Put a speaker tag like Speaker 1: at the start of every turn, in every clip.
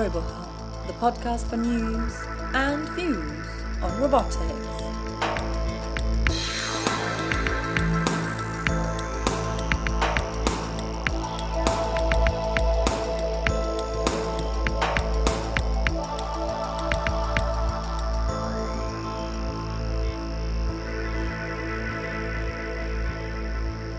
Speaker 1: RoboHub, the podcast for news and views on robotics.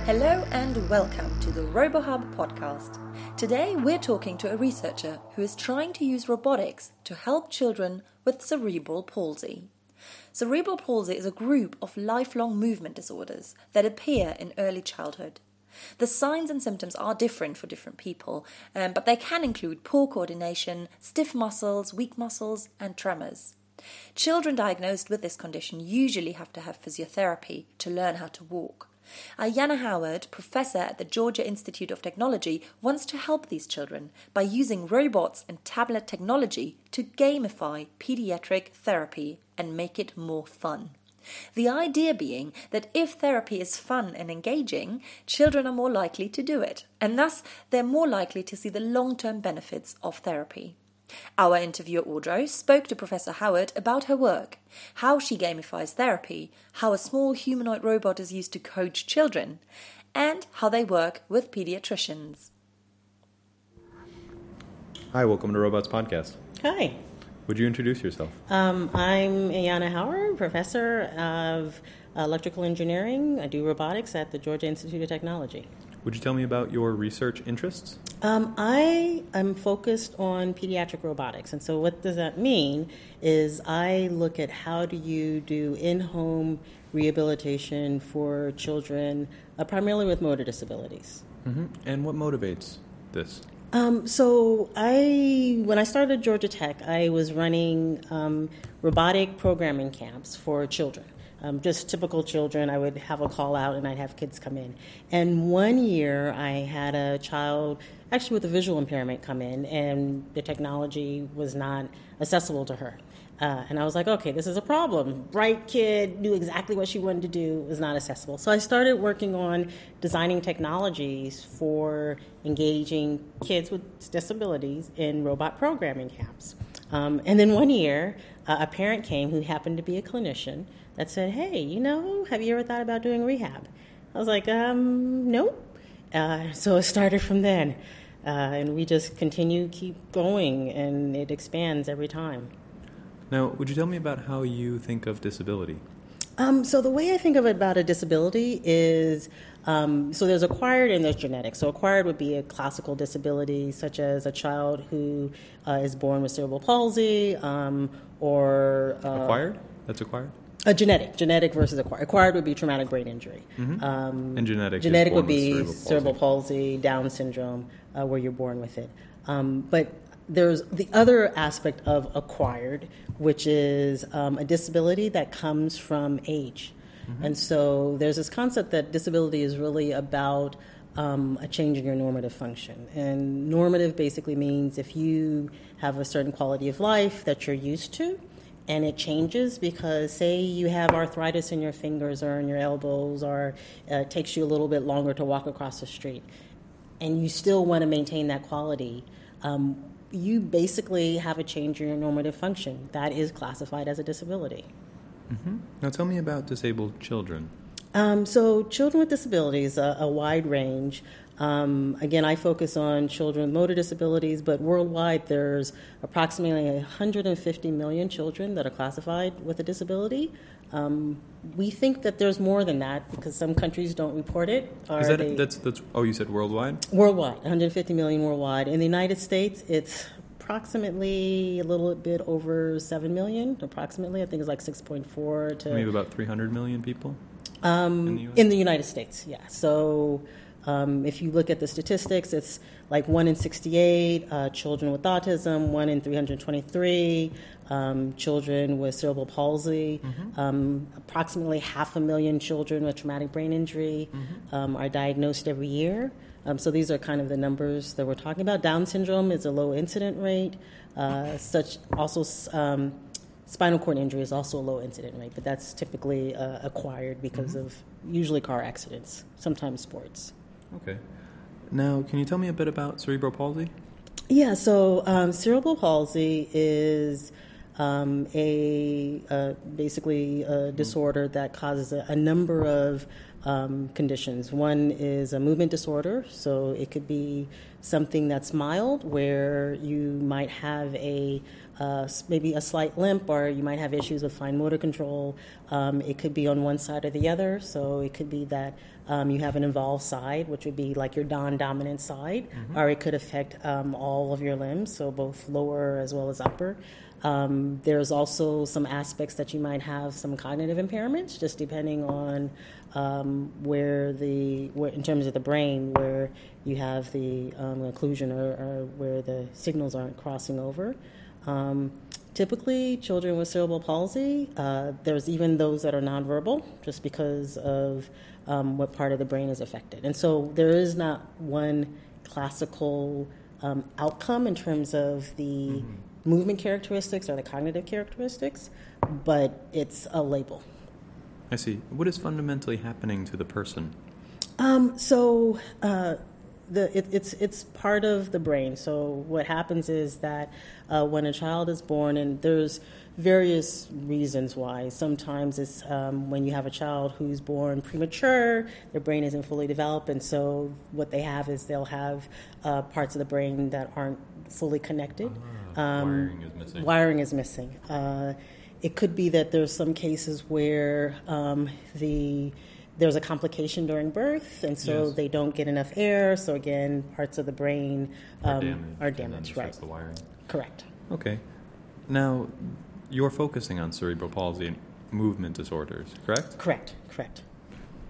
Speaker 1: Hello and welcome to the RoboHub podcast. Today we're talking to a researcher who is trying to use robotics to help children with cerebral palsy. Cerebral palsy is a group of lifelong movement disorders that appear in early childhood. The signs and symptoms are different for different people, um, but they can include poor coordination, stiff muscles, weak muscles, and tremors. Children diagnosed with this condition usually have to have physiotherapy to learn how to walk. Ayanna Howard, professor at the Georgia Institute of Technology, wants to help these children by using robots and tablet technology to gamify pediatric therapy and make it more fun. The idea being that if therapy is fun and engaging, children are more likely to do it, and thus they're more likely to see the long term benefits of therapy. Our interviewer Audrow spoke to Professor Howard about her work, how she gamifies therapy, how a small humanoid robot is used to coach children, and how they work with pediatricians.
Speaker 2: Hi, welcome to Robots Podcast.
Speaker 3: Hi.
Speaker 2: Would you introduce yourself?
Speaker 3: Um, I'm Ayanna Howard, professor of electrical engineering. I do robotics at the Georgia Institute of Technology.
Speaker 2: Would you tell me about your research interests?
Speaker 3: Um, I am focused on pediatric robotics, and so what does that mean? Is I look at how do you do in-home rehabilitation for children, uh, primarily with motor disabilities.
Speaker 2: Mm-hmm. And what motivates this?
Speaker 3: Um, so I, when I started Georgia Tech, I was running um, robotic programming camps for children um, just typical children. I would have a call out and I'd have kids come in. And one year I had a child actually with a visual impairment come in, and the technology was not accessible to her. Uh, and I was like, okay, this is a problem. Bright kid, knew exactly what she wanted to do, was not accessible. So I started working on designing technologies for engaging kids with disabilities in robot programming camps. Um, and then one year, uh, a parent came who happened to be a clinician that said, "Hey, you know, have you ever thought about doing rehab?" I was like, um, "Nope." Uh, so it started from then, uh, and we just continue, keep going, and it expands every time.
Speaker 2: Now, would you tell me about how you think of disability?
Speaker 3: Um, so the way I think of it about a disability is um, so there's acquired and there's genetic. So acquired would be a classical disability, such as a child who uh, is born with cerebral palsy, um, or
Speaker 2: uh, acquired. That's acquired.
Speaker 3: A genetic, genetic versus acquired. Acquired would be traumatic brain injury.
Speaker 2: Mm-hmm. Um, and genetic,
Speaker 3: genetic would be cerebral palsy. cerebral palsy, Down syndrome, uh, where you're born with it. Um, but there's the other aspect of acquired, which is um, a disability that comes from age. Mm-hmm. And so there's this concept that disability is really about um, a change in your normative function. And normative basically means if you have a certain quality of life that you're used to, and it changes because say you have arthritis in your fingers or in your elbows or uh, it takes you a little bit longer to walk across the street and you still want to maintain that quality um, you basically have a change in your normative function that is classified as a disability
Speaker 2: mm-hmm. now tell me about disabled children
Speaker 3: um, so children with disabilities a, a wide range um, again, I focus on children with motor disabilities, but worldwide there's approximately 150 million children that are classified with a disability. Um, we think that there's more than that because some countries don't report it.
Speaker 2: Is that they, that's that's oh you said worldwide?
Speaker 3: Worldwide, 150 million worldwide. In the United States, it's approximately a little bit over 7 million approximately i think it's like 6.4 to
Speaker 2: maybe about 300 million people
Speaker 3: um, in, the in, the united states yeah so um, if you look at the statistics, it's like 1 in 68 uh, children with autism, 1 in 323 um, children with cerebral palsy, mm-hmm. um, approximately half a million children with traumatic brain injury mm-hmm. Um, are diagnosed every year. Um, so these are kind of the numbers that we're talking about. Down syndrome is a low incident rate. Uh, such also um, spinal cord injury is also a low incident rate, but that's typically uh, acquired because mm-hmm. of usually car accidents, sometimes sports.
Speaker 2: Okay. Now, can you tell me a bit about cerebral palsy?
Speaker 3: Yeah, so um, cerebral palsy is um, a uh, basically a disorder that causes a, a number of um, conditions. One is a movement disorder, so it could be something that's mild, where you might have a uh, maybe a slight limp, or you might have issues with fine motor control. Um, it could be on one side or the other, so it could be that um, you have an involved side, which would be like your non-dominant side, mm-hmm. or it could affect um, all of your limbs, so both lower as well as upper. Um, there's also some aspects that you might have some cognitive impairments, just depending on um, where the where, in terms of the brain where you have the um, occlusion or, or, where the signals aren't crossing over. Um, typically, children with cerebral palsy, uh, there's even those that are nonverbal, just because of um, what part of the brain is affected. And so there is not one classical um, outcome in terms of the mm-hmm movement characteristics or the cognitive characteristics, but it's a label.
Speaker 2: I see. What is fundamentally happening to the person?
Speaker 3: Um, so uh, the, it, it's it's part of the brain. So what happens is that uh, when a child is born, and there's various reasons why. Sometimes it's um, when you have a child who's born premature, their brain isn't fully developed, and so what they have is they'll have uh, parts of the brain that aren't fully connected.
Speaker 2: Ah. Um, wiring is missing.
Speaker 3: Wiring is missing. Uh, it could be that there's some cases where um, the there's a complication during birth, and so yes. they don't get enough air. So again, parts of the brain um, are damaged. Are damaged right.
Speaker 2: The wiring.
Speaker 3: Correct.
Speaker 2: Okay. Now, you're focusing on cerebral palsy and movement disorders, correct?
Speaker 3: Correct. Correct.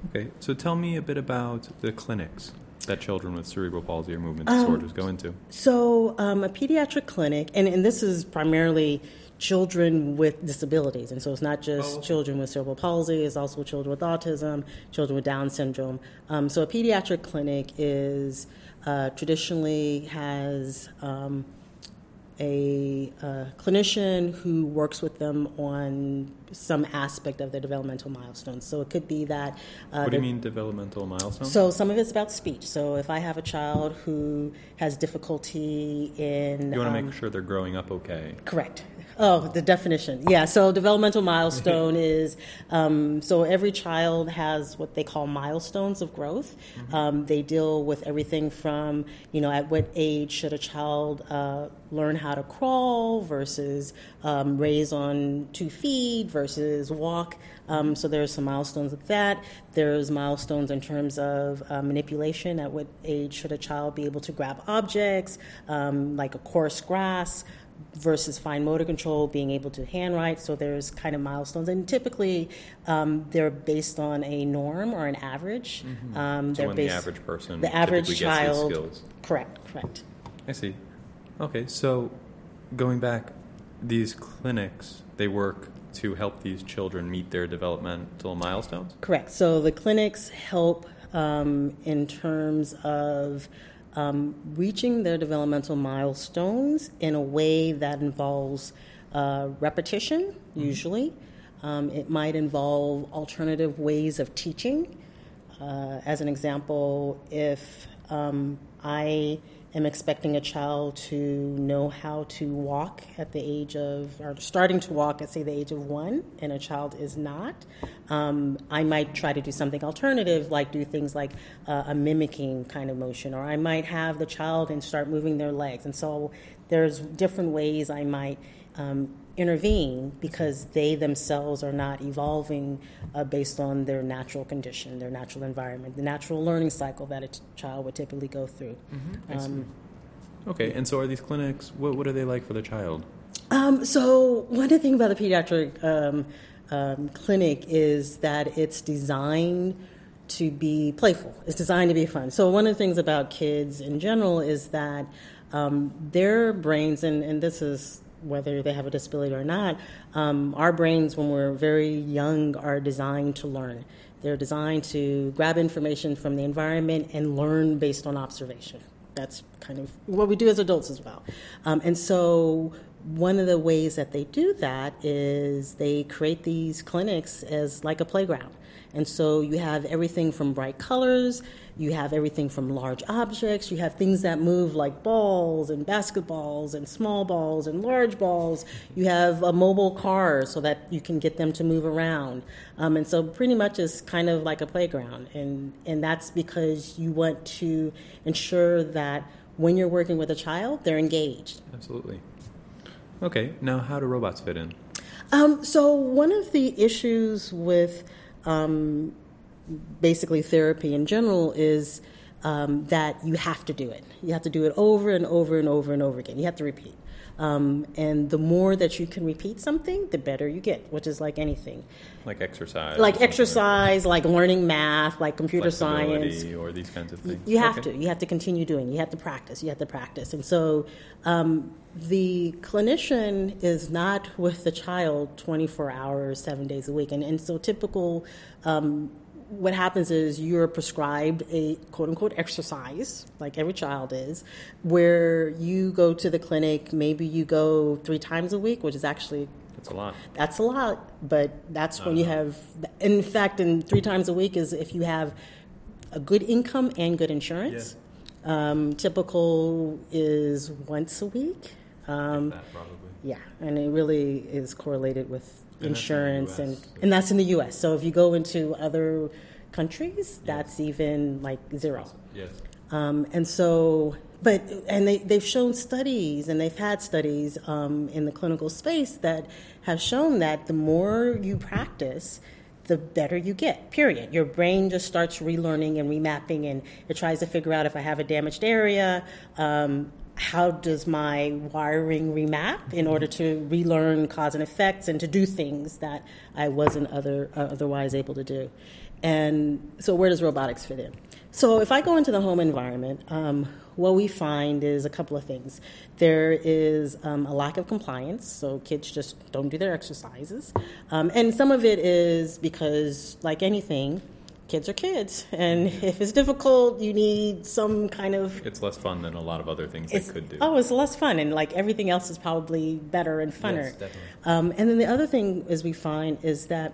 Speaker 2: Okay. So tell me a bit about the clinics that children with cerebral palsy or movement um, disorders go into?
Speaker 3: So, um, a pediatric clinic, and, and this is primarily children with disabilities. And so it's not just oh. children with cerebral palsy, it's also children with autism, children with Down syndrome. Um, so a pediatric clinic is uh, traditionally has um, a, a, clinician who works with them on some aspect of their developmental milestones. So it could be that.
Speaker 2: Uh, what do you mean developmental milestones?
Speaker 3: So some of it's about speech. So if I have a child who has difficulty in.
Speaker 2: You want to um, make sure they're growing up okay.
Speaker 3: Correct. Oh, the definition. Yeah. So developmental milestone is um, so every child has what they call milestones of growth. Mm-hmm. Um, they deal with everything from you know at what age should a child uh, learn how to crawl versus um, raise on two feet versus walk. Um, so there's some milestones with that. There's milestones in terms of uh, manipulation. At what age should a child be able to grab objects, um, like a coarse grasp? Versus fine motor control, being able to handwrite. So there's kind of milestones, and typically um, they're based on a norm or an average.
Speaker 2: Mm-hmm. Um, so when based, the average person,
Speaker 3: the average child, correct, correct.
Speaker 2: I see. Okay, so going back, these clinics they work to help these children meet their developmental milestones.
Speaker 3: Correct. So the clinics help um, in terms of um, reaching their developmental milestones in a way that involves uh, repetition, mm-hmm. usually. Um, it might involve alternative ways of teaching. Uh, as an example, if um, I am expecting a child to know how to walk at the age of, or starting to walk at, say, the age of one, and a child is not, um, I might try to do something alternative, like do things like uh, a mimicking kind of motion, or I might have the child and start moving their legs. And so there's different ways I might um, intervene because they themselves are not evolving uh, based on their natural condition, their natural environment, the natural learning cycle that a t- child would typically go through.
Speaker 2: Mm-hmm. Um, okay, and so are these clinics? What, what are they like for the child?
Speaker 3: Um, so one of the things about the pediatric um, um, clinic is that it's designed to be playful. It's designed to be fun. So one of the things about kids in general is that um, their brains, and, and this is whether they have a disability or not, um, our brains, when we're very young, are designed to learn. They're designed to grab information from the environment and learn based on observation. That's kind of what we do as adults as well. Um, and so one of the ways that they do that is they create these clinics as like a playground. And so you have everything from bright colors, you have everything from large objects, you have things that move like balls and basketballs and small balls and large balls. You have a mobile car so that you can get them to move around. Um, and so pretty much it's kind of like a playground. And, and that's because you want to ensure that when you're working with a child, they're engaged.
Speaker 2: Absolutely. Okay, now how do robots fit in?
Speaker 3: Um, so one of the issues with um, basically therapy in general is um, that you have to do it. You have to do it over and over and over and over again. You have to repeat. Um, and the more that you can repeat something, the better you get, which is like anything.
Speaker 2: Like exercise.
Speaker 3: Like exercise, like, like learning math, like computer science.
Speaker 2: Or these kinds of things.
Speaker 3: You have okay. to. You have to continue doing. You have to practice. You have to practice. And so um, the clinician is not with the child 24 hours, seven days a week. And, and so typical um, what happens is you're prescribed a quote unquote exercise, like every child is, where you go to the clinic, maybe you go three times a week, which is actually
Speaker 2: that's a lot.
Speaker 3: That's a lot, but that's when you have, in fact, in three times a week is if you have a good income and good insurance. Yeah. Um, typical is once a week.
Speaker 2: Um, that,
Speaker 3: yeah, and it really is correlated with insurance, and, and that's in the U.S. So if you go into other countries, that's even like zero.
Speaker 2: Yes.
Speaker 3: Um, and so, but and they they've shown studies, and they've had studies um, in the clinical space that have shown that the more you practice, the better you get, period. Your brain just starts relearning and remapping, and it tries to figure out if I have a damaged area, um, how does my wiring remap in order to relearn cause and effects and to do things that I wasn't other, uh, otherwise able to do. And so, where does robotics fit in? So, if I go into the home environment, um, what we find is a couple of things. There is um, a lack of compliance, so kids just don't do their exercises. Um, and some of it is because, like anything, kids are kids, and if it's difficult, you need some kind of.
Speaker 2: It's less fun than a lot of other things they could do.
Speaker 3: Oh, it's less fun, and like everything else is probably better and funner.
Speaker 2: Yes, definitely.
Speaker 3: Um, and then the other thing is we find is that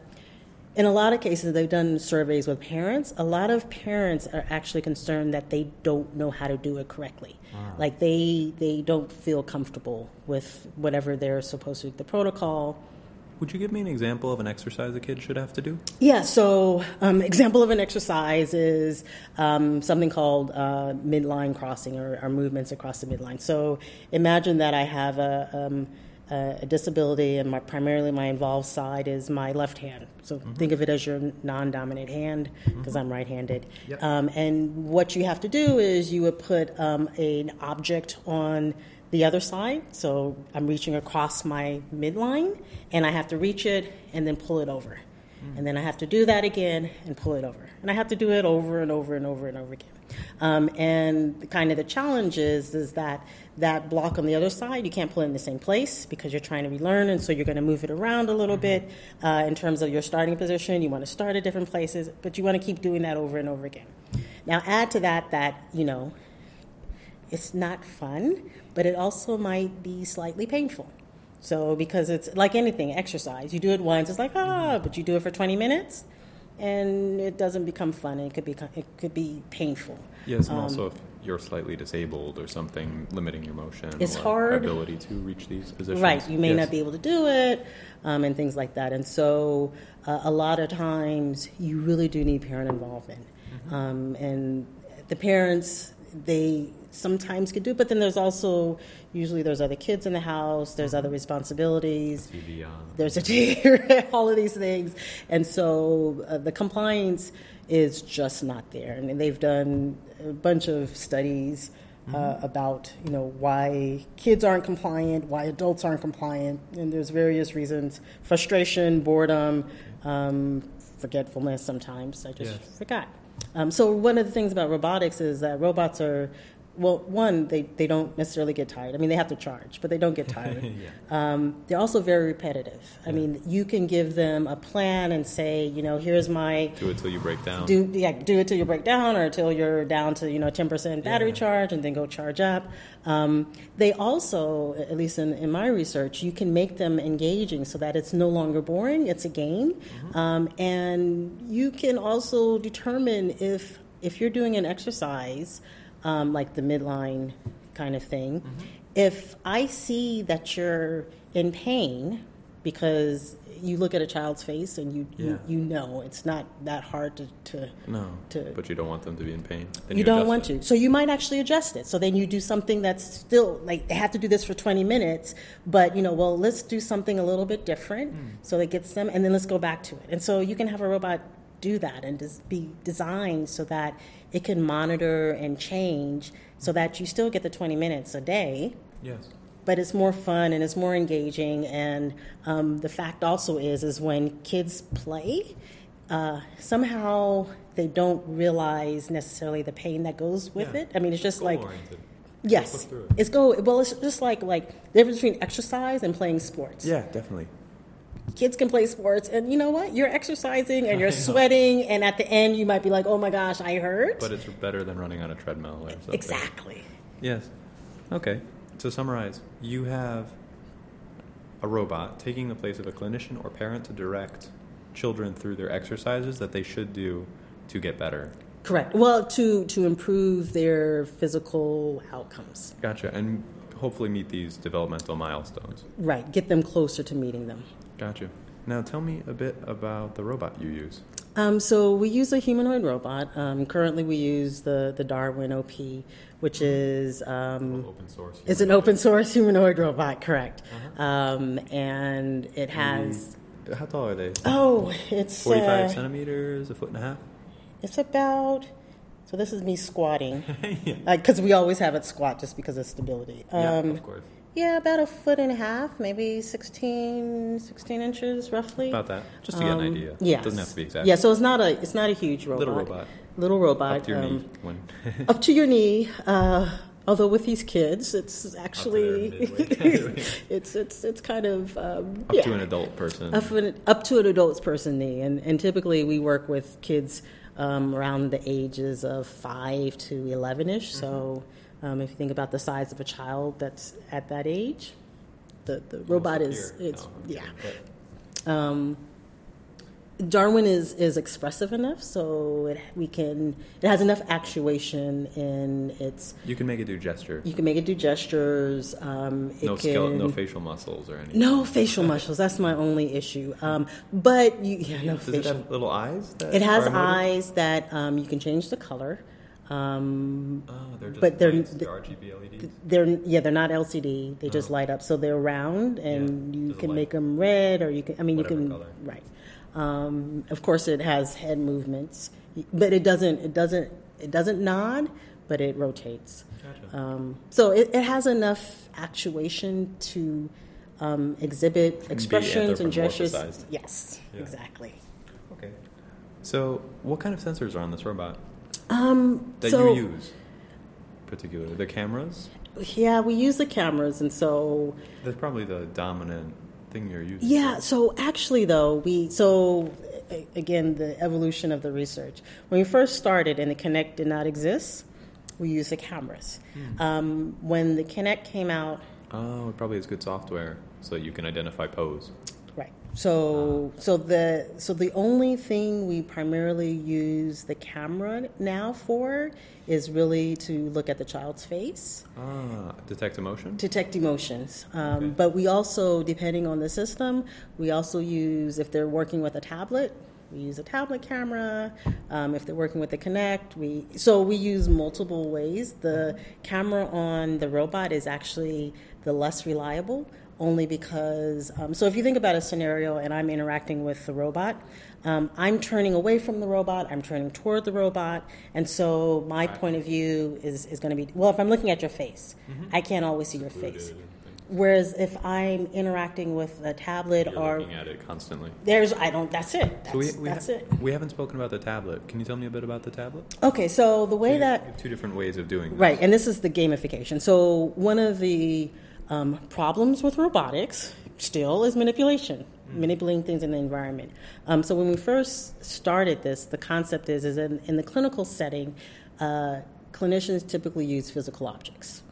Speaker 3: in a lot of cases, they've done surveys with parents. A lot of parents are actually concerned that they don't know how to do it correctly. Wow. Like they they don't feel comfortable with whatever they're supposed to do, the protocol
Speaker 2: would you give me an example of an exercise a kid should have to do?
Speaker 3: Yeah, so um, example of an exercise is um, something called uh, midline crossing or, or, movements across the midline. So imagine that I have a, um, a disability and my, primarily my involved side is my left hand. So mm-hmm. think of it as your non-dominant hand because mm-hmm. I'm right-handed. Yep. Um, and what you have to do is you would put um, an object on the other side. So I'm reaching across my midline and I have to reach it and then pull it over. And then I have to do that again and pull it over. And I have to do it over and over and over and over again. Um, and kind of the challenge is, is that that block on the other side, you can't pull it in the same place because you're trying to relearn, and so you're going to move it around a little mm-hmm. bit uh, in terms of your starting position. You want to start at different places, but you want to keep doing that over and over again. Now, add to that that, you know, it's not fun, but it also might be slightly painful. So, because it's like anything, exercise, you do it once, it's like, ah, but you do it for 20 minutes and it doesn't become fun. and It could be, it could be painful.
Speaker 2: Yes, and um, also if you're slightly disabled or something limiting your motion
Speaker 3: it's hard
Speaker 2: ability to reach these positions.
Speaker 3: Right, you may yes. not be able to do it um, and things like that. And so, uh, a lot of times, you really do need parent involvement. Mm-hmm. Um, and the parents, they sometimes could do, but then there's also usually there's other kids in the house, there's other responsibilities, there's a all of these things, and so uh, the compliance is just not there. I mean, they've done a bunch of studies. Uh, mm-hmm. about you know why kids aren't compliant, why adults aren't compliant, and there's various reasons: frustration, boredom, um, forgetfulness. Sometimes I just yes. forgot. Um, so one of the things about robotics is that robots are well, one, they, they don't necessarily get tired. I mean, they have to charge, but they don't get tired.
Speaker 2: yeah.
Speaker 3: um, they're also very repetitive. I mean, you can give them a plan and say, you know, here's my
Speaker 2: Do it till you break down.
Speaker 3: do yeah do it till you break down or till you're down to you know 10% battery
Speaker 2: Yeah.
Speaker 3: charge and then go charge up um, they also at least in, in my research you can make them engaging so that it's no longer boring it's a game um, and you can also determine if if you're doing an exercise um, like the midline kind of thing if i see that you're in pain because you look at a child's face and you
Speaker 2: Yeah.
Speaker 3: you, you know it's not that hard to, to
Speaker 2: No,
Speaker 3: to-
Speaker 2: but you don't want them to be in pain. Then
Speaker 3: you don't want
Speaker 2: it.
Speaker 3: to. So you might actually adjust it. So then you do something that's still like they have to do this for 20 minutes, but you know, well, let's do something a little bit different
Speaker 2: Hmm.
Speaker 3: so it gets them, and then let's go back to it. And so you can have a robot do that and just be designed so that it can monitor and change so that you still get the 20 minutes a day
Speaker 2: Yes.
Speaker 3: but it's more fun and it's more engaging. And um, the fact also is, is when kids play, uh, somehow they don't realize necessarily the pain that goes with
Speaker 2: Yeah.
Speaker 3: it. I mean, it's just like
Speaker 2: Goal-oriented.
Speaker 3: yes,
Speaker 2: it.
Speaker 3: it's go. Well, it's just like like the difference between exercise and playing sports.
Speaker 2: Yeah, definitely.
Speaker 3: Kids can play sports, and you know what? You're exercising and you're sweating, and at the end, you might be like, "Oh my gosh, I hurt."
Speaker 2: But it's better than running on a treadmill or something.
Speaker 3: exactly.
Speaker 2: Yes. Okay. To summarize, you have a robot taking the place of a clinician or parent to direct children through their exercises that they should do to get better.
Speaker 3: Correct. Well, to to improve their physical outcomes.
Speaker 2: Gotcha. And hopefully meet these developmental milestones.
Speaker 3: Right. Get them closer to meeting them.
Speaker 2: Gotcha. Now tell me a bit about the robot you use.
Speaker 3: Um, so we use a humanoid robot. Um, currently, we use the the Darwin OP, which is um,
Speaker 2: Open source.
Speaker 3: it's an open source humanoid robot. Correct. Um, and it has
Speaker 2: How tall are they?
Speaker 3: oh, it's
Speaker 2: Forty-five
Speaker 3: uh,
Speaker 2: centimeters, a foot and a half.
Speaker 3: it's about. So this is me squatting,
Speaker 2: yeah.
Speaker 3: because we always have it squat just because of stability.
Speaker 2: yeah,
Speaker 3: Um,
Speaker 2: of course.
Speaker 3: Yeah, about a foot and a half, maybe 16, 16 inches roughly.
Speaker 2: About that, just to get an
Speaker 3: Um,
Speaker 2: idea.
Speaker 3: Yeah,
Speaker 2: It doesn't have to be exact.
Speaker 3: Yeah, so it's not a it's not a huge robot.
Speaker 2: Little robot.
Speaker 3: Little robot.
Speaker 2: Up to your
Speaker 3: um,
Speaker 2: knee. When
Speaker 3: up to your knee. Uh, although with these kids, it's actually it's it's it's kind of um,
Speaker 2: up
Speaker 3: yeah,
Speaker 2: to an adult person.
Speaker 3: up, an, up to an adult's person knee, and and typically we work with kids um, around the ages of five to eleven ish. So um, if you think about the size of a child that's at that age, the the robot is it's
Speaker 2: Oh,
Speaker 3: yeah. Um, Darwin is, is expressive enough, so it, we can. It has enough actuation in its.
Speaker 2: You can make it do gesture.
Speaker 3: You can make it do gestures. Um, it
Speaker 2: No
Speaker 3: can,
Speaker 2: skill, no facial muscles or anything.
Speaker 3: no facial muscles. That's my only issue. Um, but you, yeah, no
Speaker 2: Does it
Speaker 3: facial.
Speaker 2: have little eyes? That
Speaker 3: It has eyes that um, you can change the color. Um,
Speaker 2: Oh, they're just
Speaker 3: But they're-
Speaker 2: lights, they're RGB LEDs.
Speaker 3: they're yeah, they're not LCD. They just
Speaker 2: Oh.
Speaker 3: light up, so they're round, and
Speaker 2: Yeah,
Speaker 3: you
Speaker 2: there's
Speaker 3: can make them red, or you can. I mean,
Speaker 2: Whatever
Speaker 3: you can
Speaker 2: color.
Speaker 3: right. Um, of course, it has head movements, but it doesn't. It doesn't. It doesn't nod, but it rotates.
Speaker 2: Gotcha.
Speaker 3: Um, so it, it has enough actuation to um, exhibit expressions and gestures. Yes,
Speaker 2: Yeah.
Speaker 3: exactly.
Speaker 2: Okay. So, what kind of sensors are on this robot
Speaker 3: Um,
Speaker 2: that
Speaker 3: so,
Speaker 2: you use? Particularly the cameras.
Speaker 3: Yeah, we use the cameras, and so
Speaker 2: That's probably the dominant thing you're using.
Speaker 3: Yeah, so actually, though, we, so again, the evolution of the research. When we first started and the Kinect did not exist, we used the cameras. Um, when the Kinect came out,
Speaker 2: Oh, it probably has good software so that you can identify pose.
Speaker 3: So, so the so the only thing we primarily use the camera now for is really to look at the child's face.
Speaker 2: Ah, detect emotion.
Speaker 3: detect emotions. Um,
Speaker 2: Okay.
Speaker 3: But we also, depending on the system, we also use, if they're working with a tablet, we use a tablet camera. Um, if they're working with the Kinect, we so we use multiple ways. The camera on the robot is actually the less reliable, only because. Um, so if you think about a scenario and I'm interacting with the robot, um, I'm turning away from the robot. I'm turning toward the robot, and so my point of view is is going to be well. If I'm looking at your face, I can't always see your face.
Speaker 2: Secluded and things.
Speaker 3: Whereas if I'm interacting with a tablet
Speaker 2: You're
Speaker 3: or
Speaker 2: looking at it constantly.
Speaker 3: there's, I don't. That's it. That's,
Speaker 2: So we, we,
Speaker 3: that's
Speaker 2: ha-
Speaker 3: it.
Speaker 2: we haven't spoken about the tablet. Can you tell me a bit about the tablet?
Speaker 3: Okay, so the way
Speaker 2: You
Speaker 3: that
Speaker 2: have two different ways of doing this.
Speaker 3: Right, and this is the gamification. So one of the um, problems with robotics still is manipulation, manipulating things in the environment. Um, so when we first started this, the concept is is in, in the clinical setting, uh, clinicians typically use physical objects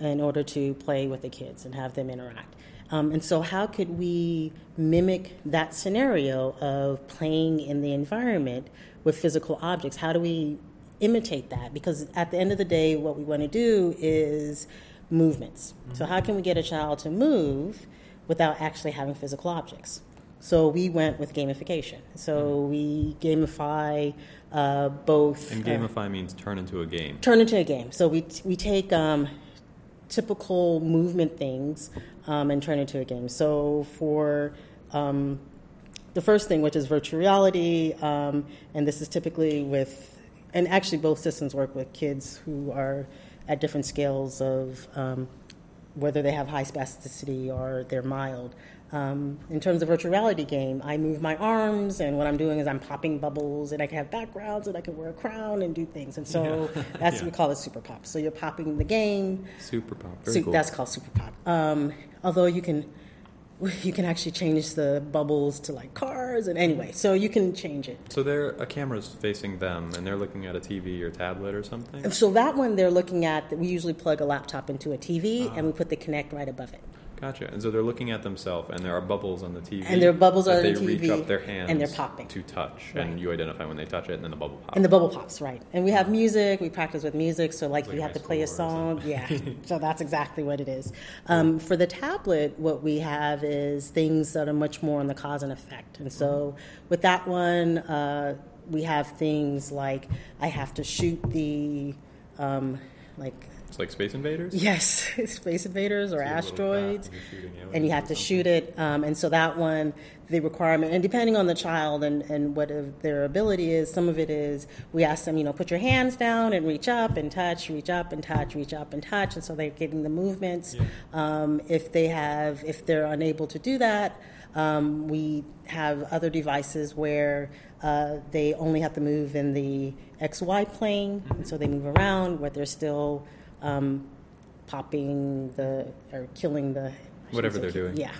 Speaker 3: in order to play with the kids and have them interact. Um, and so, how could we mimic that scenario of playing in the environment with physical objects? How do we imitate that? Because at the end of the day, what we want to do is movements. So, how can we get a child to move without actually having physical objects? So, we went with gamification. So, we gamify uh, both.
Speaker 2: And
Speaker 3: uh,
Speaker 2: gamify means turn into a game.
Speaker 3: turn into a game. So we we take um, typical movement things um, and turn into a game. So for um, the first thing, which is virtual reality, um, and this is typically with, and actually both systems work with kids who are at different scales of um, whether they have high spasticity or they're mild. Um, in terms of virtual reality game, I move my arms, and what I'm doing is I'm popping bubbles, and I can have backgrounds, and I can wear a crown and do things. And so that's
Speaker 2: Yeah.
Speaker 3: we call it super pop. So you're popping the game.
Speaker 2: Super pop. Very
Speaker 3: So
Speaker 2: cool.
Speaker 3: That's called super pop. Um, although you can, you can actually change the bubbles to like cars, and anyway, so you can change it.
Speaker 2: so there, a camera's facing them, and they're looking at a TV or tablet or something.
Speaker 3: So that one they're looking at. We usually plug a laptop into a TV,
Speaker 2: Ah.
Speaker 3: and we put the Kinect right above it.
Speaker 2: Gotcha. And so they're looking at themselves, and there are bubbles on the TV.
Speaker 3: And there are bubbles on the TV.
Speaker 2: they reach up their hands
Speaker 3: and they're popping.
Speaker 2: to touch,
Speaker 3: Right.
Speaker 2: and you identify when they touch it, and then the bubble pops.
Speaker 3: And the bubble pops, right. And we have music, we practice with music, so like
Speaker 2: Like
Speaker 3: you have to play a song. Yeah, so that's exactly what it is. Um, for the tablet, what we have is things that are much more on the cause and effect. And so with that one, uh, we have things like I have to shoot the, um, like,
Speaker 2: it's like Space Invaders.
Speaker 3: yes, Space Invaders or
Speaker 2: So a little
Speaker 3: asteroids
Speaker 2: and
Speaker 3: you have to shoot it. Um, and so that one, the requirement, and depending on the child and, and what their ability is, some of it is we ask them, you know, put your hands down and reach up and touch, reach up and touch, reach up and touch, and so they're getting the movements. Um, if they have, if they're unable to do that, um, we have other devices where uh, they only have to move in the XY plane, and so they move around, but they're still um, popping the or killing the
Speaker 2: Whatever they're
Speaker 3: kill-
Speaker 2: doing.
Speaker 3: Yeah,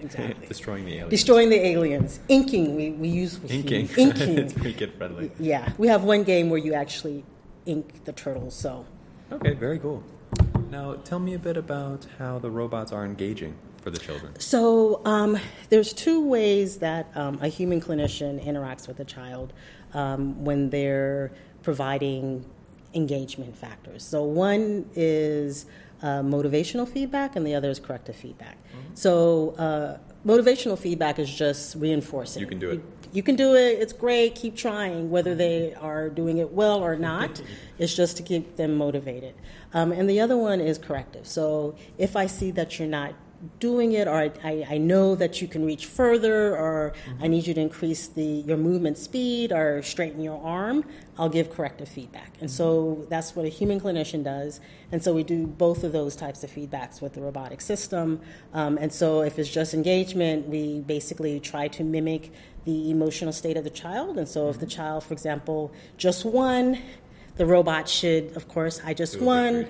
Speaker 3: exactly.
Speaker 2: Destroying the aliens.
Speaker 3: Destroying the aliens. Inking. We, we use
Speaker 2: Inking.
Speaker 3: Inking.
Speaker 2: it's kid friendly.
Speaker 3: yeah, we have one game where you actually ink the turtles. So
Speaker 2: Okay, very cool. Now, tell me a bit about how the robots are engaging for the children.
Speaker 3: So um, there's two ways that um, a human clinician interacts with a child um, when they're providing engagement factors. So one is uh, motivational feedback, and the other is corrective feedback. So uh, motivational feedback is just reinforcing.
Speaker 2: You can do it.
Speaker 3: You can do it. It's great. Keep trying. Whether they are doing it well or not, it's just to keep them motivated. Um, and the other one is corrective. So if I see that you're not doing it, or I, I, know that you can reach further, or mm-hmm. I need you to increase the your movement speed or straighten your arm, I'll give corrective feedback. And so mm-hmm. that's what a human clinician does. And so we do both of those types of feedbacks with the robotic system. Um, and so if it's just engagement, we basically try to mimic the emotional state of the child. And so if the mm-hmm. child, for example, just won, the robot should, of course, I just won.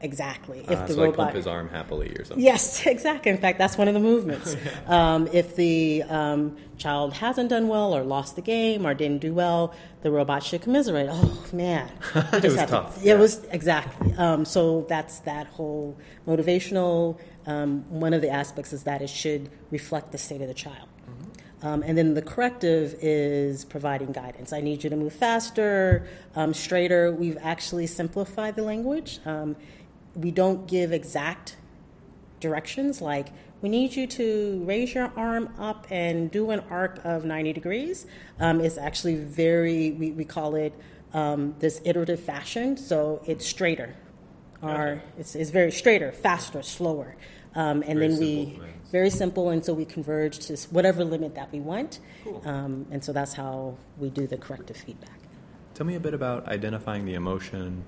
Speaker 3: Exactly. If
Speaker 2: Uh,
Speaker 3: the
Speaker 2: so like
Speaker 3: robot
Speaker 2: pump his arm happily or something.
Speaker 3: Yes, exactly. In fact, that's one of the movements. um, if the um, child hasn't done well or lost the game or didn't do well, the robot should commiserate. Oh man,
Speaker 2: It was
Speaker 3: had to-
Speaker 2: tough,
Speaker 3: It
Speaker 2: yeah.
Speaker 3: was exactly. Um, so that's that whole motivational. Um, one of the aspects is that it should reflect the state of the child. Um, and then the corrective is providing guidance. I need you to move faster, um, straighter. We've actually simplified the language. Um, we don't give exact directions like we need you to raise your arm up and do an arc of 90 degrees. Um, it's actually very, we, we call it um, this iterative fashion, so it's straighter. Or
Speaker 2: Okay.
Speaker 3: it's, it's very straighter, faster, slower. Um, and
Speaker 2: Very
Speaker 3: then we. Very simple, and so we converge to whatever limit that we want. Um, and so that's how we do the corrective feedback.
Speaker 2: Tell me a bit about identifying the emotion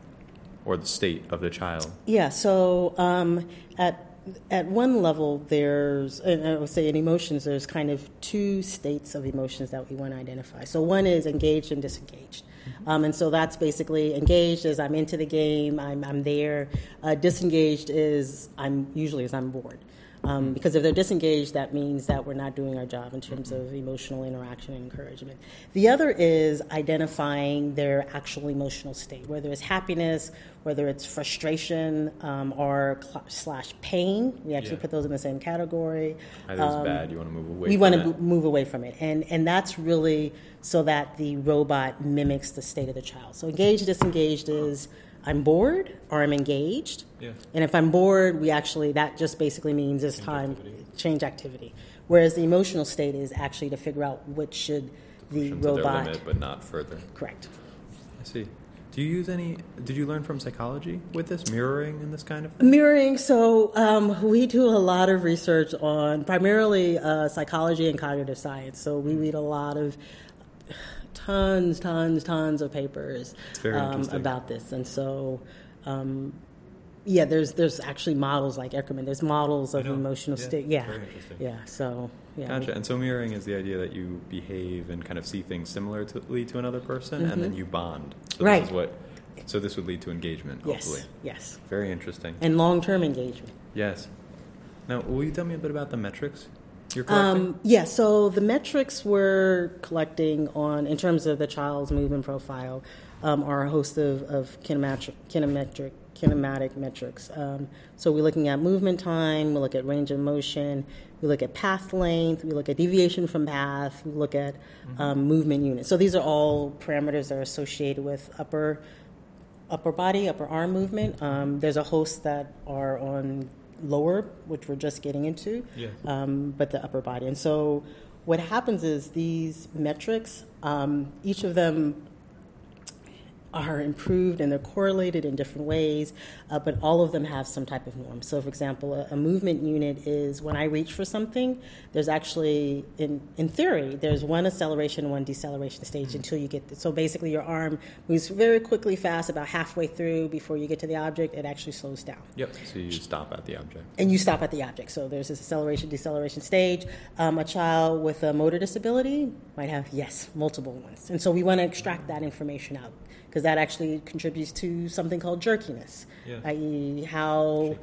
Speaker 2: or the state of the child.
Speaker 3: Yeah, so um, at at one level, there's, and I would say in emotions, there's kind of two states of emotions that we want to identify. So one is engaged and disengaged. Um, and so that's basically engaged is I'm into the game, I'm, I'm there. Uh, disengaged is I'm usually as I'm bored. Um, because if they're disengaged, that means that we're not doing our job in terms of emotional interaction and encouragement. The other is identifying their actual emotional state, whether it's happiness, whether it's frustration, um, or cl- slash pain. We actually
Speaker 2: Yeah.
Speaker 3: put those in the same category.
Speaker 2: Either it's bad, you want to move away
Speaker 3: we want to move away from it, and and that's really so that the robot mimics the state of the child. So engaged, disengaged is I'm bored or I'm engaged.
Speaker 2: Yeah.
Speaker 3: And if I'm bored, we actually that just basically means it's time
Speaker 2: activity.
Speaker 3: change activity. Whereas the emotional state is actually to figure out what should the
Speaker 2: Push to their
Speaker 3: robot
Speaker 2: limit, but not further.
Speaker 3: correct.
Speaker 2: I see. Do you use any? Did you learn from psychology with this mirroring and this kind of thing?
Speaker 3: Mirroring. So um, we do a lot of research on primarily uh, psychology and cognitive science. So we read a lot of tons, tons, tons of papers um, about this, and so. Um, yeah, there's there's actually models like Eckerman. There's models of emotional
Speaker 2: Yeah,
Speaker 3: state. Yeah, yeah. So yeah,
Speaker 2: Gotcha. And so mirroring is the idea that you behave and kind of see things similarly to another person, and then you bond. So
Speaker 3: Mm-hmm. Right.
Speaker 2: This is what. So this would lead to engagement,
Speaker 3: yes,
Speaker 2: hopefully.
Speaker 3: yes,
Speaker 2: Very interesting.
Speaker 3: and long term engagement.
Speaker 2: Yes. Now, will you tell me a bit about the metrics you're collecting?
Speaker 3: Um, yeah, so the metrics we're collecting on, in terms of the child's movement profile, um, are a host of, of kinematric, kinematric, kinematic metrics. Um, so we're looking at movement time, we look at range of motion, we look at path length, we look at deviation from path, we look at um, movement units. So these are all parameters that are associated with upper upper body, upper arm movement. Um, there's a host that are on lower, which we're just getting into,
Speaker 2: Yeah.
Speaker 3: um, but the upper body. And so what happens is these metrics, um, each of them are improved and they're correlated in different ways, uh, but all of them have some type of norm. So, for example, a, a movement unit is when I reach for something, there's actually, in, in theory, there's one acceleration one deceleration stage until you get. So, basically, your arm moves very quickly, fast, about halfway through before you get to the object, it actually slows down
Speaker 2: Yep. So you stop at the object.
Speaker 3: and you stop at the object. So there's this acceleration, deceleration stage. Um, a child with a motor disability might have, yes, multiple ones. And so we want to extract that information out because that actually contributes to something called jerkiness,
Speaker 2: Yeah.
Speaker 3: i.e., how.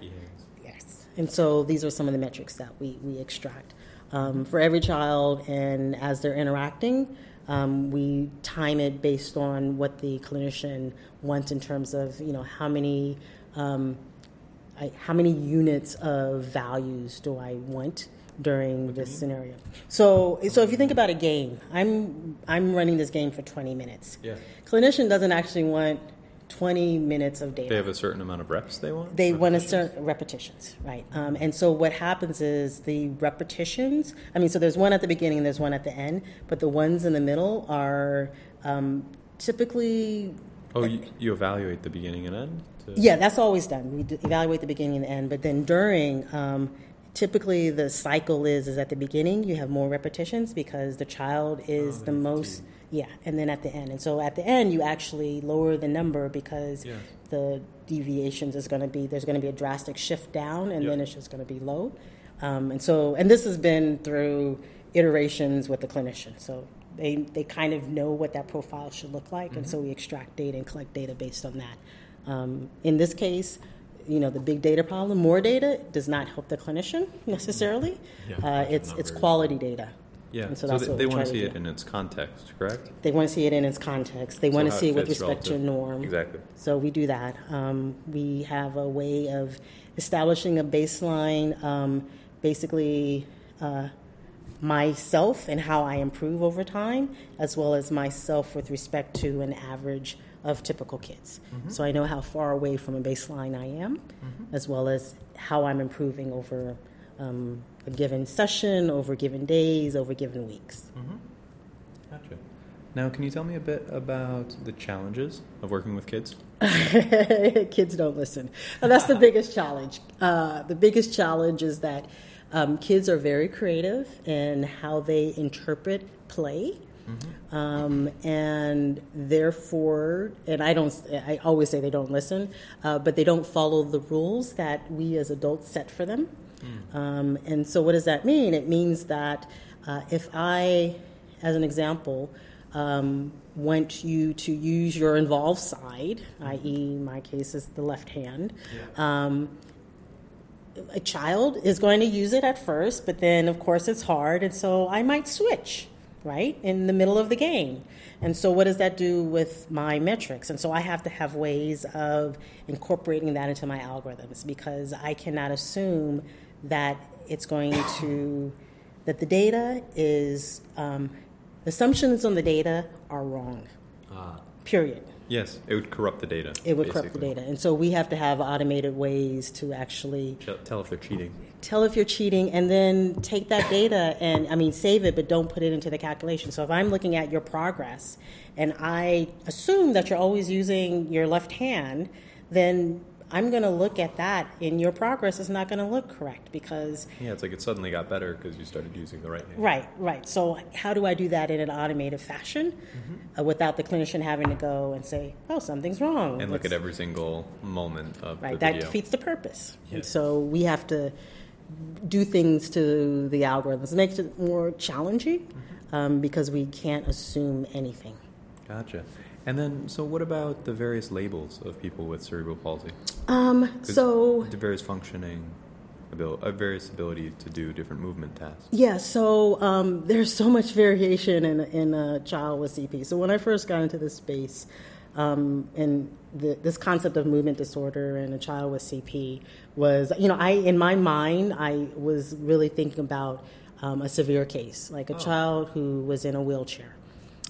Speaker 3: Yes. And so these are some of the metrics that we, we extract. Um, for every child, and as they're interacting, um, we time it based on what the clinician wants in terms of, you know, how many, um, I, how many units of values do I want during this scenario? So, so if you think about a game, I'm, I'm running this game for 20 minutes.
Speaker 2: Yeah.
Speaker 3: Clinician doesn't actually want 20 minutes of data
Speaker 2: They have a certain amount of reps they want.
Speaker 3: they want a certain repetitions, right? Um, and so what happens is the repetitions. I mean, so there's one at the beginning and there's one at the end, but the ones in the middle are um, typically.
Speaker 2: Oh, you, you evaluate the beginning and end. To,
Speaker 3: Yeah, that's always done. We evaluate the beginning and the end, but then during. Um, Typically, the cycle is is at the beginning you have more repetitions because the child is
Speaker 2: Oh,
Speaker 3: the most yeah, and then at the end, and so at the end you actually lower the number because
Speaker 2: Yeah.
Speaker 3: the deviations is going to be there's going to be a drastic shift down, and
Speaker 2: Yeah.
Speaker 3: then it's just going to be low. Um, and so, and this has been through iterations with the clinician. So they they kind of know what that profile should look like, and
Speaker 2: Mm-hmm.
Speaker 3: so we extract data and collect data based on that. Um, in this case. You know the big data problem. More data does not help the clinician necessarily.
Speaker 2: Yeah,
Speaker 3: uh, it's it's quality data.
Speaker 2: Yeah.
Speaker 3: And
Speaker 2: So,
Speaker 3: so
Speaker 2: they, they want to
Speaker 3: to
Speaker 2: see
Speaker 3: do.
Speaker 2: it in its context, correct?
Speaker 3: They want to see it in its context. They
Speaker 2: So
Speaker 3: want to see it with respect to
Speaker 2: relative.
Speaker 3: norm.
Speaker 2: Exactly.
Speaker 3: So we do that. Um, we have a way of establishing a baseline, um, basically uh, myself and how I improve over time, as well as myself with respect to an average of typical kids.
Speaker 2: Mm-hmm.
Speaker 3: So I know how far away from a baseline I am, as well as how I'm improving over um, a given session, over given days, over given weeks.
Speaker 2: Gotcha. Now, can you tell me a bit about the challenges of working with kids?
Speaker 3: kids don't listen. And that's the biggest challenge. Uh, the biggest challenge is that um, kids are very creative in how they interpret play. Um, and therefore, and I don't, I always say they don't listen, uh, but they don't follow the rules that we as adults set for them. Um, and so, what does that mean? It means that uh, if I, as an example, um, want you to use your involved side, i.e., my case is the left hand. Um, a child is going to use it at first, but then, of course, it's hard, and so I might switch, right, in the middle of the game. And so, what does that do with my metrics? And so, I have to have ways of incorporating that into my algorithms because I cannot assume that it's going to, that the data is, um, assumptions on the data are wrong,
Speaker 2: Ah.
Speaker 3: period.
Speaker 2: Yes, it would corrupt the data.
Speaker 3: It would corrupt the data. And so, we have to have automated ways to actually
Speaker 2: Tell- Tell if they're cheating.
Speaker 3: Tell if you're cheating and then take that data and i mean save it but don't put it into the calculation. So if i'm looking at your progress and i assume that you're always using your left hand then i'm going to look at that and your progress is not going to look correct because
Speaker 2: Yeah, it's like it suddenly got better because you started using the right hand.
Speaker 3: right right. So how do i do that in an automated fashion uh, without the clinician having to go and say oh something's wrong.
Speaker 2: And look
Speaker 3: Let's-
Speaker 2: at every single moment of
Speaker 3: right that defeats the purpose. And so we have to do things to the algorithms it makes it more challenging
Speaker 2: Mm-hmm.
Speaker 3: um, because we can't assume anything
Speaker 2: Gotcha. And then, so what about the various labels of people with cerebral palsy?
Speaker 3: um, so
Speaker 2: the various functioning, abil- uh, various ability to do different movement tasks.
Speaker 3: Yeah, so um, there's so much variation in, in a child with CP. So when I first got into this space, um, and the, this concept of movement disorder and a child with CP was, you know, I in my mind I was really thinking about um, a severe case, like a child who was in a wheelchair.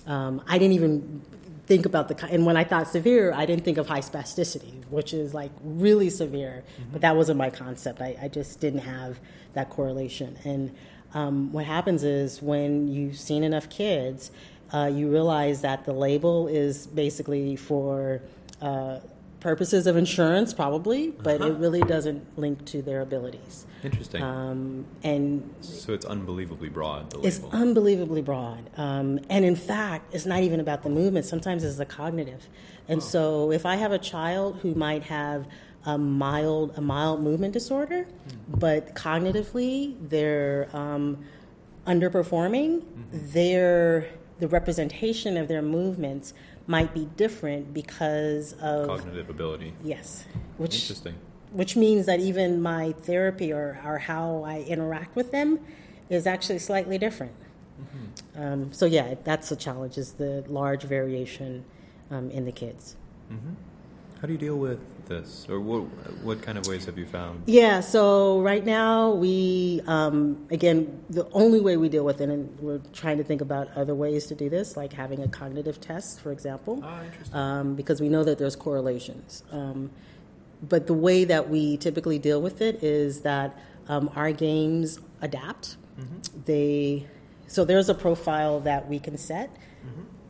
Speaker 3: Um, I didn't even think about the and when I thought severe, I didn't think of high spasticity, which is like really severe. But that wasn't my concept. I, I just didn't have that correlation. And um, what happens is when you've seen enough kids, uh, you realize that the label is basically for uh, purposes of insurance, probably, but it really doesn't link to their abilities.
Speaker 2: Interesting.
Speaker 3: Um, and
Speaker 2: so it's unbelievably broad. The
Speaker 3: it's
Speaker 2: label.
Speaker 3: unbelievably broad. Um, and in fact, it's not even about the movement. Sometimes it's the cognitive. And so if I have a child who might have a mild, a mild movement disorder, but cognitively they're um, underperforming, their, the representation of their movements might be different because of,
Speaker 2: Cognitive ability.
Speaker 3: yes, which
Speaker 2: Interesting.
Speaker 3: which means that even my therapy or, or how I interact with them is actually slightly different. Um, so yeah, that's the challenge is the large variation um, in the kids.
Speaker 2: How do you deal with this, or what? What kind of ways have you found?
Speaker 3: Yeah, so right now we, um, again, the only way we deal with it, and we're trying to think about other ways to do this, like having a cognitive test, for example,
Speaker 2: Ah, interesting.
Speaker 3: um, because we know that there's correlations. Um, but the way that we typically deal with it is that um, our games adapt. They, so there's a profile that we can set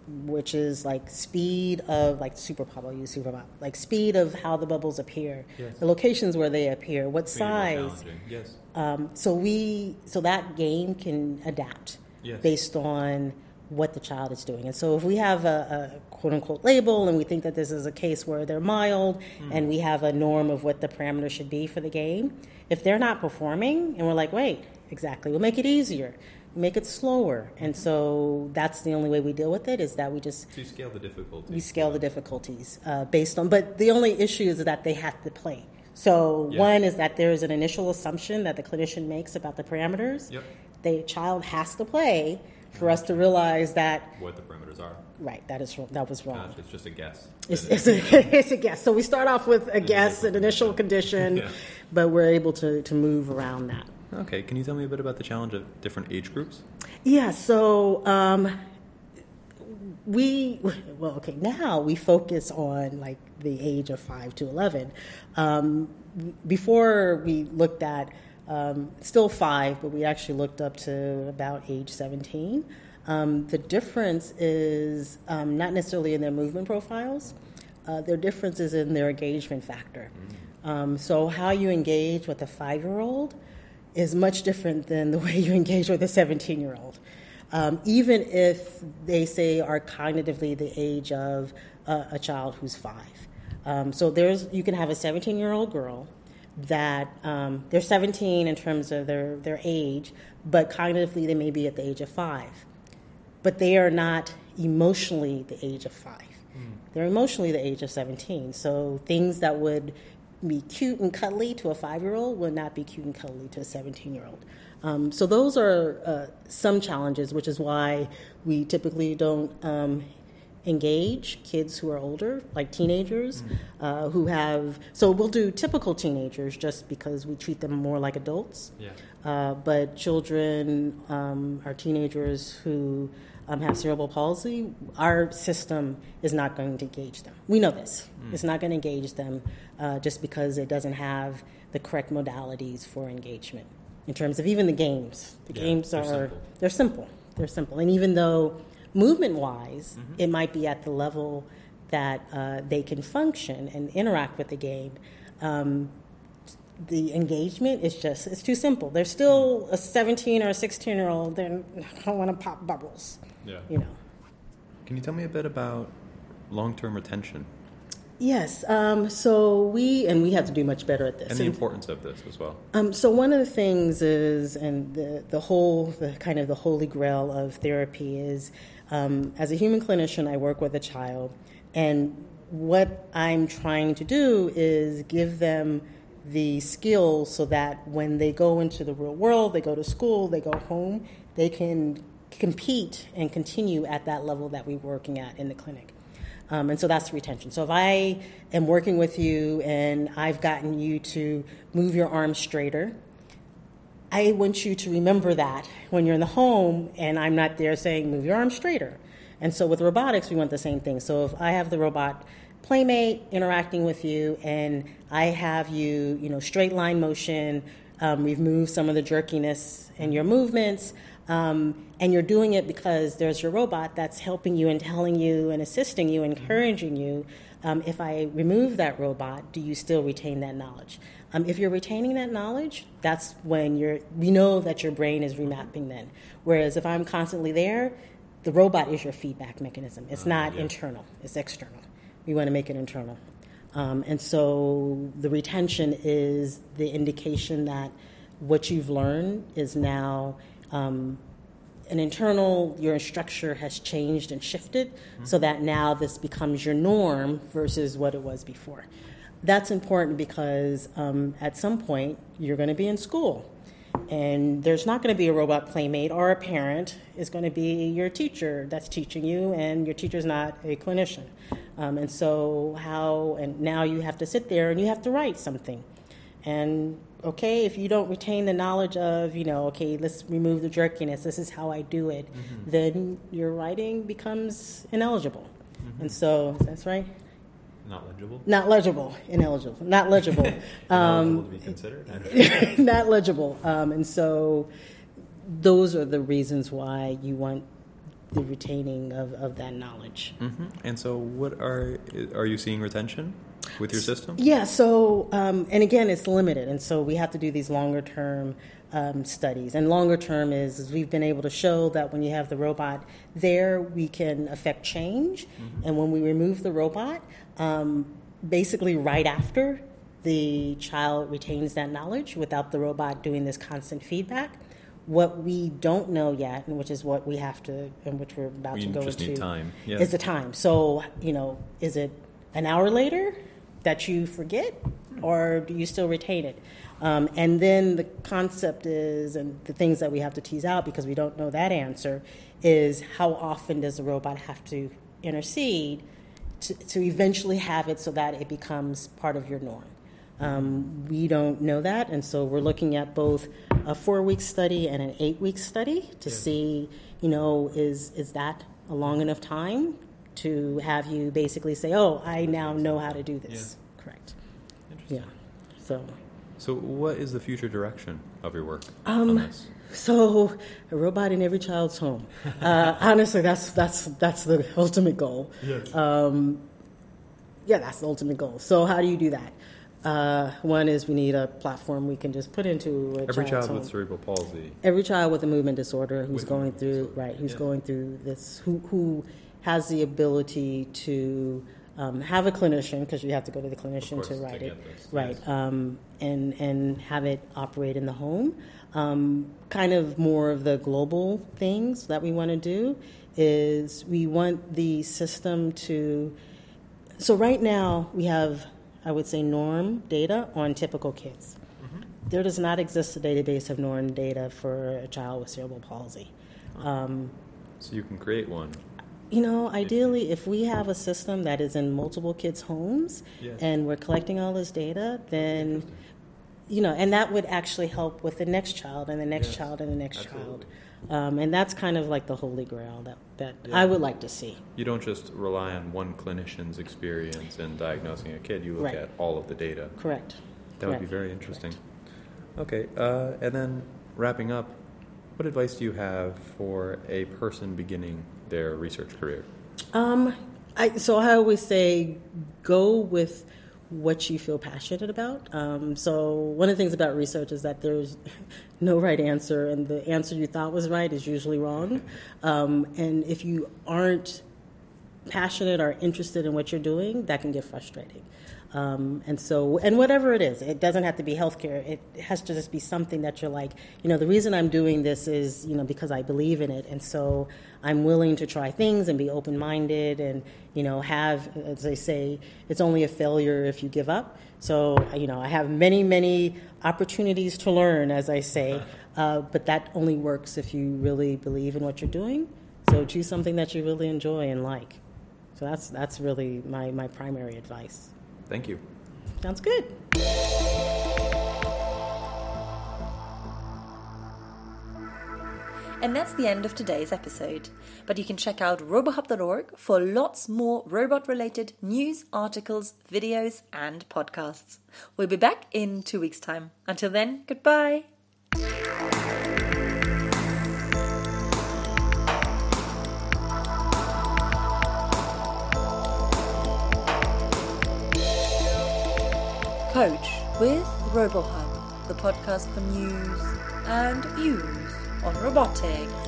Speaker 3: which is like speed of like super pop. I'll use super pop. Like speed of how the bubbles appear,
Speaker 2: Yes.
Speaker 3: the locations where they appear, what
Speaker 2: more
Speaker 3: size.
Speaker 2: Yes.
Speaker 3: Um, so we so that game can adapt
Speaker 2: Yes.
Speaker 3: based on what the child is doing. And so if we have a, a quote unquote label and we think that this is a case where they're mild
Speaker 2: Hmm.
Speaker 3: and we have a norm of what the parameters should be for the game, if they're not performing and we're like, wait, exactly, we'll make it easier, make it slower. And so that's the only way we deal with it is that we just
Speaker 2: So scale the difficulty.
Speaker 3: we scale the difficulties uh, based on, but the only issue is that they have to play. So
Speaker 2: Yeah.
Speaker 3: one is that there is an initial assumption that the clinician makes about the parameters.
Speaker 2: Yep.
Speaker 3: The child has to play for us to realize that
Speaker 2: What the parameters are.
Speaker 3: right that is that was wrong.
Speaker 2: Gosh, it's just a guess.
Speaker 3: It's, it's, a, it's a guess. So we start off with a guess, an initial condition,
Speaker 2: Yeah.
Speaker 3: but we're able to, to move around that.
Speaker 2: Okay. Can you tell me a bit about the challenge of different age groups?
Speaker 3: Yeah, so um, we, well, okay, now we focus on like the age of 5 to 11. Um, before we looked at um, still 5, but we actually looked up to about age 17. Um, the difference is um, not necessarily in their movement profiles, uh, their difference is in their engagement factor. Um, so, how you engage with a five year old is much different than the way you engage with a 17 year old. um, even if they say are cognitively the age of uh, a child who's five. Um, so there's you can have a 17 year old girl that um, they're 17 in terms of their, their age, but cognitively they may be at the age of five. But they are not emotionally the age of five. Mm. They're emotionally the age of 17. So things that would be cute and cuddly to a five year old will not be cute and cuddly to a 17 year old. Um, so those are uh, some challenges, which is why we typically don't um, engage kids who are older, like teenagers, mm-hmm. uh, who have. So we'll do typical teenagers just because we treat them more like adults.
Speaker 2: Yeah.
Speaker 3: Uh, but children um, are teenagers who um, have cerebral palsy. Our system is not going to engage them. We know this. Mm. It's not going to engage them uh, just because it doesn't have the correct modalities for engagement. In terms of even the games, the yeah, games are they're simple. they're simple. They're simple, and even though movement wise, mm-hmm. it might be at the level that uh, they can function and interact with the game. Um, the engagement is just it's too simple. They're still mm-hmm. a 17 or a 16 year old. They don't want to pop bubbles.
Speaker 2: Yeah.
Speaker 3: You know.
Speaker 2: Can you tell me a bit about long term retention?
Speaker 3: Yes. Um, so we and we have to do much better at this.
Speaker 2: And the importance of this as well.
Speaker 3: Um, so one of the things is, and the the whole the kind of the holy grail of therapy is um, as a human clinician, I work with a child, and what I'm trying to do is give them the skills so that when they go into the real world, they go to school, they go home, they can compete and continue at that level that we're working at in the clinic. Um, and so that's retention. So if I am working with you and I've gotten you to move your arms straighter, I want you to remember that when you're in the home and I'm not there saying, move your arm straighter. And so with robotics, we want the same thing. So if I have the robot playmate interacting with you and I have you, you know, straight line motion, um, remove some of the jerkiness in your movements, um, and you're doing it because there's your robot that's helping you and telling you and assisting you, encouraging you. Um, if I remove that robot, do you still retain that knowledge? Um, if you're retaining that knowledge, that's when you're, we know that your brain is remapping then. Whereas if I'm constantly there, the robot is your feedback mechanism. It's uh, not yeah. internal, it's external. We want to make it internal. Um, and so the retention is the indication that what you've learned is now um, an internal, your structure has changed and shifted mm-hmm. so that now this becomes your norm versus what it was before. That's important because um, at some point you're going to be in school and there's not going to be a robot playmate or a parent. Is going to be your teacher that's teaching you and your teacher's not a clinician. Um, and so how and now you have to sit there and you have to write something. And okay if you don't retain the knowledge of you know okay let's remove the jerkiness this is how i do it mm-hmm. then your writing becomes ineligible mm-hmm. and so that's right
Speaker 2: not legible?
Speaker 3: Not legible, ineligible, not legible.
Speaker 2: um, to be considered?
Speaker 3: not legible. Um, and so those are the reasons why you want the retaining of, of that knowledge.
Speaker 2: Mm-hmm. And so, what are are you seeing retention with your system?
Speaker 3: Yeah. So, um, and again, it's limited, and so we have to do these longer term um, studies. And longer term is, is, we've been able to show that when you have the robot there, we can affect change. Mm-hmm. And when we remove the robot, um, basically right after the child retains that knowledge without the robot doing this constant feedback. What we don't know yet, and which is what we have to, and which we're about
Speaker 2: we
Speaker 3: to go into.
Speaker 2: Yeah.
Speaker 3: is the time. So, you know, is it an hour later that you forget, or do you still retain it? Um, and then the concept is, and the things that we have to tease out because we don't know that answer, is how often does the robot have to intercede to, to eventually have it so that it becomes part of your norm? Um, we don't know that, and so we're looking at both a four-week study and an eight-week study to yeah. see, you know, is is that a long enough time to have you basically say, "Oh, I now know how to do this."
Speaker 2: Yeah.
Speaker 3: Correct. Yeah. So.
Speaker 2: So, what is the future direction of your work?
Speaker 3: Um, so, a robot in every child's home. Uh, honestly, that's that's that's the ultimate goal.
Speaker 2: Yes.
Speaker 3: Um, yeah, that's the ultimate goal. So, how do you do that? Uh, one is we need a platform we can just put into a
Speaker 2: Every
Speaker 3: child's
Speaker 2: child
Speaker 3: home.
Speaker 2: with cerebral palsy.
Speaker 3: every child with a movement disorder who's
Speaker 2: With
Speaker 3: going through
Speaker 2: disorder,
Speaker 3: right who's
Speaker 2: yeah.
Speaker 3: going through this who who has the ability to um, have a clinician because you have to go to the clinician
Speaker 2: course,
Speaker 3: to
Speaker 2: to
Speaker 3: write it.
Speaker 2: this,
Speaker 3: right
Speaker 2: yes.
Speaker 3: um, and and have it operate in the home. Um, kind of more of the global things that we want to do is we want the system to so right now we have i would say norm data on typical kids. There does not exist a database of norm data for a child with cerebral palsy. Um,
Speaker 2: So you can create one.
Speaker 3: You know, ideally, if we have a system that is in multiple kids' homes
Speaker 2: Yes.
Speaker 3: and we're collecting all this data, then, you know, and that would actually help with the next child and the next
Speaker 2: Yes,
Speaker 3: child and the next
Speaker 2: absolutely.
Speaker 3: child. Um, and that's kind of like the holy grail that, that
Speaker 2: Yeah.
Speaker 3: I would like to see.
Speaker 2: You don't just rely on one clinician's experience in diagnosing a kid. You look
Speaker 3: Right.
Speaker 2: at all of the data.
Speaker 3: Correct.
Speaker 2: That would be very interesting. Okay, uh, and then wrapping up, what advice do you have for a person beginning their research career?
Speaker 3: Um, I, so I always say go with what you feel passionate about. Um, so one of the things about research is that there's no right answer, and the answer you thought was right is usually wrong. Um, and if you aren't passionate or interested in what you're doing, that can get frustrating. Um, and so, and whatever it is, it doesn't have to be healthcare. It has to just be something that you're like, you know, the reason I'm doing this is, you know, because I believe in it. And so I'm willing to try things and be open minded and, you know, have, as they say, it's only a failure if you give up. So, you know, I have many, many opportunities to learn, as I say, uh, but that only works if you really believe in what you're doing. So choose something that you really enjoy and like. So that's that's really my, my primary advice.
Speaker 2: Thank you.
Speaker 3: Sounds good.
Speaker 1: And that's the end of today's episode. But you can check out robohub.org for lots more robot related news, articles, videos, and podcasts. We'll be back in two weeks' time. Until then, goodbye. Coach with RoboHub, the podcast for news and views on robotics.